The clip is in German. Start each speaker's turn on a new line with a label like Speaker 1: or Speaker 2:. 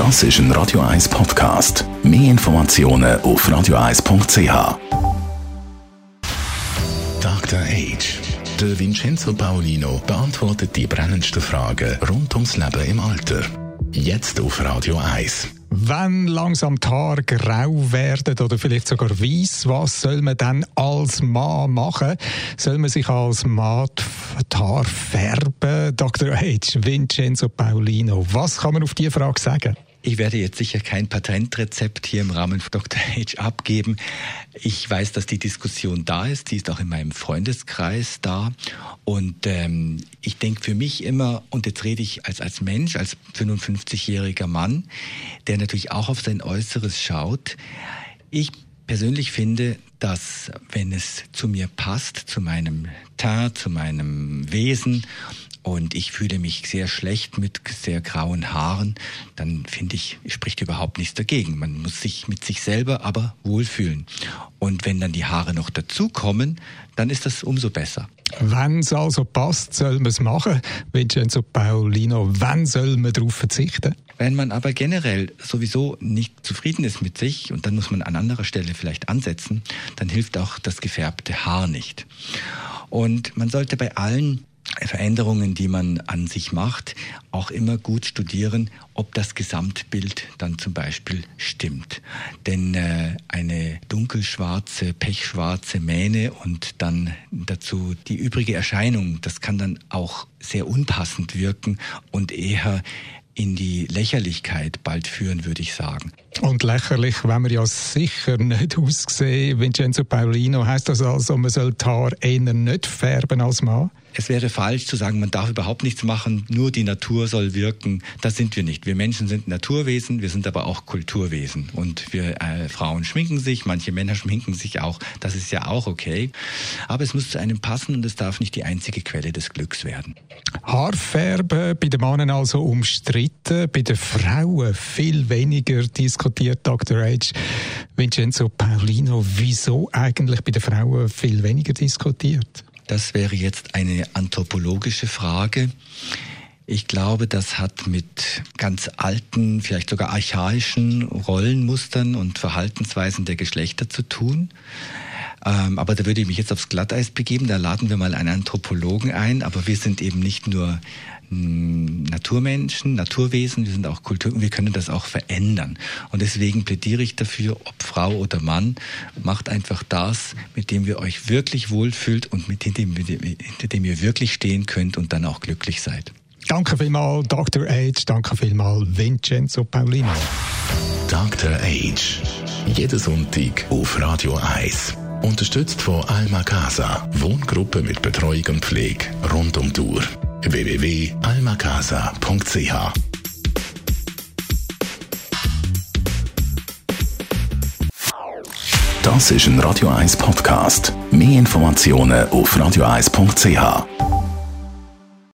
Speaker 1: Das ist ein Radio 1 Podcast. Mehr Informationen auf radio1.ch. Dr. Age. Der Vincenzo Paolino beantwortet die brennendsten Fragen rund ums Leben im Alter. Jetzt auf Radio 1.
Speaker 2: Wenn langsam die Haare grau werden oder vielleicht sogar weiß, was soll man dann als Mann machen? Soll man sich als Mann die Haare färben? Dr. H. Vincenzo Paulino, was kann man auf diese Frage sagen?
Speaker 3: Ich werde jetzt sicher kein Patentrezept hier im Rahmen von Dr. H abgeben. Ich weiß, dass die Diskussion da ist. Die ist auch in meinem Freundeskreis da. Und ähm, ich denke für mich immer, und jetzt rede ich als, als Mensch, als 55-jähriger Mann, der natürlich auch auf sein Äußeres schaut. Ich persönlich finde, dass wenn es zu mir passt, zu meinem Teint, zu meinem Wesen und ich fühle mich sehr schlecht mit sehr grauen Haaren, dann finde ich, spricht überhaupt nichts dagegen. Man muss sich mit sich selber aber wohlfühlen. Und wenn dann die Haare noch dazukommen, dann ist das umso besser.
Speaker 2: Wenn es also passt, soll man es machen. Vincenzo Paulino, wann soll man darauf verzichten?
Speaker 3: Wenn man aber generell sowieso nicht zufrieden ist mit sich und dann muss man an anderer Stelle vielleicht ansetzen, dann hilft auch das gefärbte Haar nicht. Und man sollte bei allen Veränderungen, die man an sich macht, auch immer gut studieren, ob das Gesamtbild dann zum Beispiel stimmt. Denn äh, eine dunkelschwarze, pechschwarze Mähne und dann dazu die übrige Erscheinung, das kann dann auch sehr unpassend wirken und eher in die Lächerlichkeit bald führen, würde ich sagen.
Speaker 2: Und lächerlich, wenn wir ja sicher nicht aussehen, Vincenzo Paulino, heißt das also, man soll die Haare eher nicht färben als Mann?
Speaker 3: Es wäre falsch zu sagen, man darf überhaupt nichts machen, nur die Natur soll wirken. Das sind wir nicht. Wir Menschen sind Naturwesen, wir sind aber auch Kulturwesen. Und wir äh, Frauen schminken sich, manche Männer schminken sich auch. Das ist ja auch okay. Aber es muss zu einem passen und es darf nicht die einzige Quelle des Glücks werden.
Speaker 2: Haarfärben bei den Männern also umstritten, bei den Frauen viel weniger diskutiert, Dr. H. Vincenzo Paulino. Wieso eigentlich bei den Frauen viel weniger diskutiert?
Speaker 3: Das wäre jetzt eine anthropologische Frage. Ich glaube, das hat mit ganz alten, vielleicht sogar archaischen Rollenmustern und Verhaltensweisen der Geschlechter zu tun. Ähm, aber da würde ich mich jetzt aufs Glatteis begeben. Da laden wir mal einen Anthropologen ein. Aber wir sind eben nicht nur Naturmenschen, Naturwesen, wir sind auch Kultur und wir können das auch verändern. Und deswegen plädiere ich dafür, ob Frau oder Mann, macht einfach das, mit dem ihr euch wirklich wohlfühlt und mit dem, hinter dem ihr wirklich stehen könnt und dann auch glücklich seid.
Speaker 2: Danke vielmals, Dr. Age. Danke vielmals, Vincenzo Paulino.
Speaker 1: Dr. Age. Jeden Sonntag auf Radio 1. Unterstützt von Alma Casa. Wohngruppe mit Betreuung und Pflege rund um die Uhr www.almacasa.ch Das ist ein Radio 1 Podcast. Mehr Informationen auf radio1.ch.